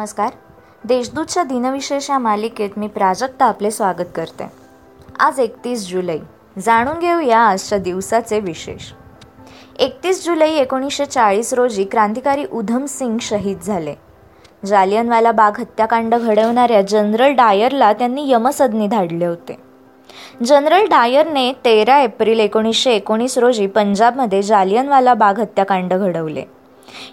नमस्कार. देशदूतच्या दिनविशेष या मालिकेत मी प्राजक्ता आपले स्वागत करते. आज एकतीस जुलै. जाणून घेऊया आजच्या दिवसाचे विशेष. एकतीस जुलै एकोणीसशे चाळीस रोजी क्रांतिकारी उधम सिंग शहीद झाले. जालियनवाला बाग हत्याकांड घडवणाऱ्या जनरल डायरला त्यांनी यमसदनी धाडले होते. जनरल डायरने तेरा एप्रिल एकोणीसशे एकोणीस रोजी पंजाबमध्ये जालियनवाला बाग हत्याकांड घडवले.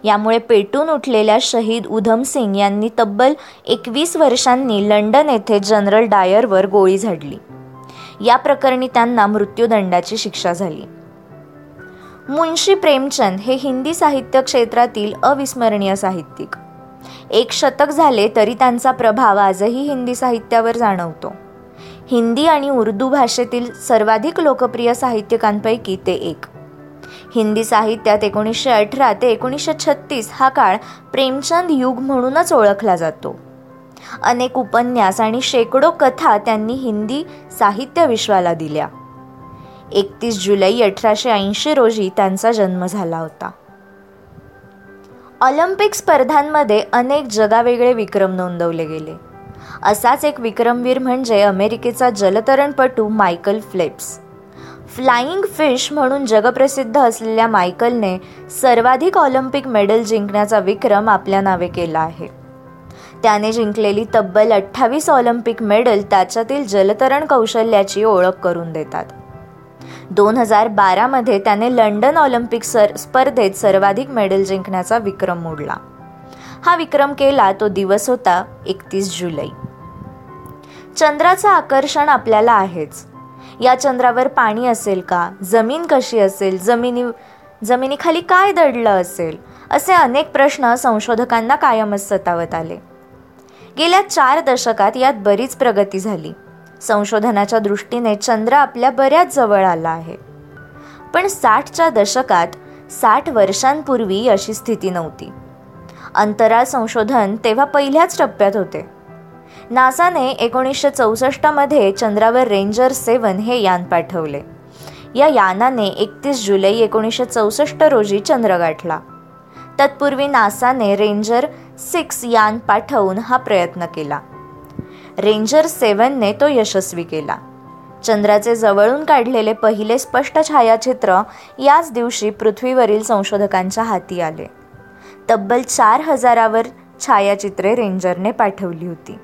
यामुळे पेटून उठलेल्या शहीद उधम सिंग यांनी तब्बल एकवीस वर्षांनी लंडन येथे जनरल डायरवर गोळी झाडली. या प्रकरणी त्यांना मृत्यूदंडाची शिक्षा झाली. मुंशी प्रेमचंद हे हिंदी साहित्य क्षेत्रातील अविस्मरणीय साहित्यिक. एक शतक झाले तरी त्यांचा प्रभाव आजही हिंदी साहित्यावर जाणवतो. हिंदी आणि उर्दू भाषेतील सर्वाधिक लोकप्रिय साहित्यिकांपैकी ते एक. हिंदी साहित्यात एकोणीसशे अठरा ते एकोणीसशे छत्तीस हा काळ प्रेमचंद युग म्हणूनच ओळखला जातो. अनेक उपन्यास आणि शेकडो कथा त्यांनी हिंदी साहित्य विश्वाला दिल्या. एकतीस जुलै अठराशे ऐंशी रोजी त्यांचा जन्म झाला होता. ऑलिम्पिक स्पर्धांमध्ये अनेक जगावेगळे विक्रम नोंदवले गेले. असाच एक विक्रमवीर म्हणजे अमेरिकेचा जलतरणपटू मायकल फ्लेप्स. फ्लाईंग फिश म्हणून जगप्रसिद्ध असलेल्या मायकलने सर्वाधिक ऑलिम्पिक मेडल जिंकण्याचा विक्रम आपल्या नावे केला आहे. त्याने जिंकलेली तब्बल अठ्ठावीस ऑलिम्पिक मेडल त्याच्यातील जलतरण कौशल्याची ओळख करून देतात. दोन हजार बारामध्ये त्याने लंडन ऑलिम्पिक सर स्पर्धेत सर्वाधिक मेडल जिंकण्याचा विक्रम मोडला. हा विक्रम केला तो दिवस होता एकतीस जुलै. चंद्राचं आकर्षण आपल्याला आहेच. या चंद्रावर पाणी असेल का? जमीन कशी असेल? जमिनी जमिनीखाली काय दडलं असेल? असे अनेक प्रश्न संशोधकांना कायमच सतावत आले. गेल्या चार दशकात यात बरीच प्रगती झाली. संशोधनाच्या दृष्टीने चंद्र आपल्या बऱ्याच जवळ आला आहे. पण साठच्या दशकात साठ वर्षांपूर्वी अशी स्थिती नव्हती. अंतराळ संशोधन तेव्हा पहिल्याच टप्प्यात होते. नासाने एकोणीसशे चौसष्टमध्ये चंद्रावर रेंजर सेवन हे यान पाठवले. या यानाने एकतीस जुलै एकोणीसशे चौसष्ट रोजी चंद्र गाठला. तत्पूर्वी नासाने रेंजर सिक्स यान पाठवून हा प्रयत्न केला. रेंजर सेवनने तो यशस्वी केला. चंद्राचे जवळून काढलेले पहिले स्पष्ट छायाचित्र याच दिवशी पृथ्वीवरील संशोधकांच्या हाती आले. तब्बल चार हजारावर छायाचित्रे रेंजरने पाठवली होती.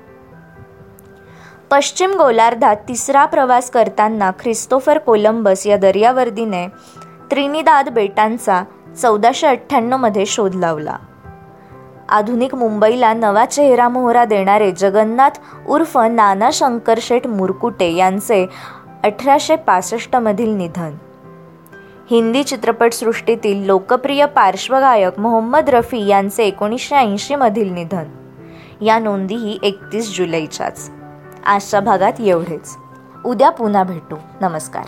पश्चिम गोलार्धात तिसरा प्रवास करताना ख्रिस्तोफर कोलंबस या दर्यावर्दीने त्रिनिदाद बेटांचा चौदाशे अठ्ठ्याण्णवमध्ये शोध लावला. आधुनिक मुंबईला नवा चेहरा मोहरा देणारे जगन्नाथ उर्फ नाना शंकरशेठ मुरकुटे यांचे अठराशे पासष्टमधील निधन. हिंदी चित्रपटसृष्टीतील लोकप्रिय पार्श्वगायक मोहम्मद रफी यांचे एकोणीसशे ऐंशीमधील निधन. या नोंदीही एकतीस जुलैच्याच. आजच्या भागात एवढेच. उद्या पुन्हा भेटू. नमस्कार.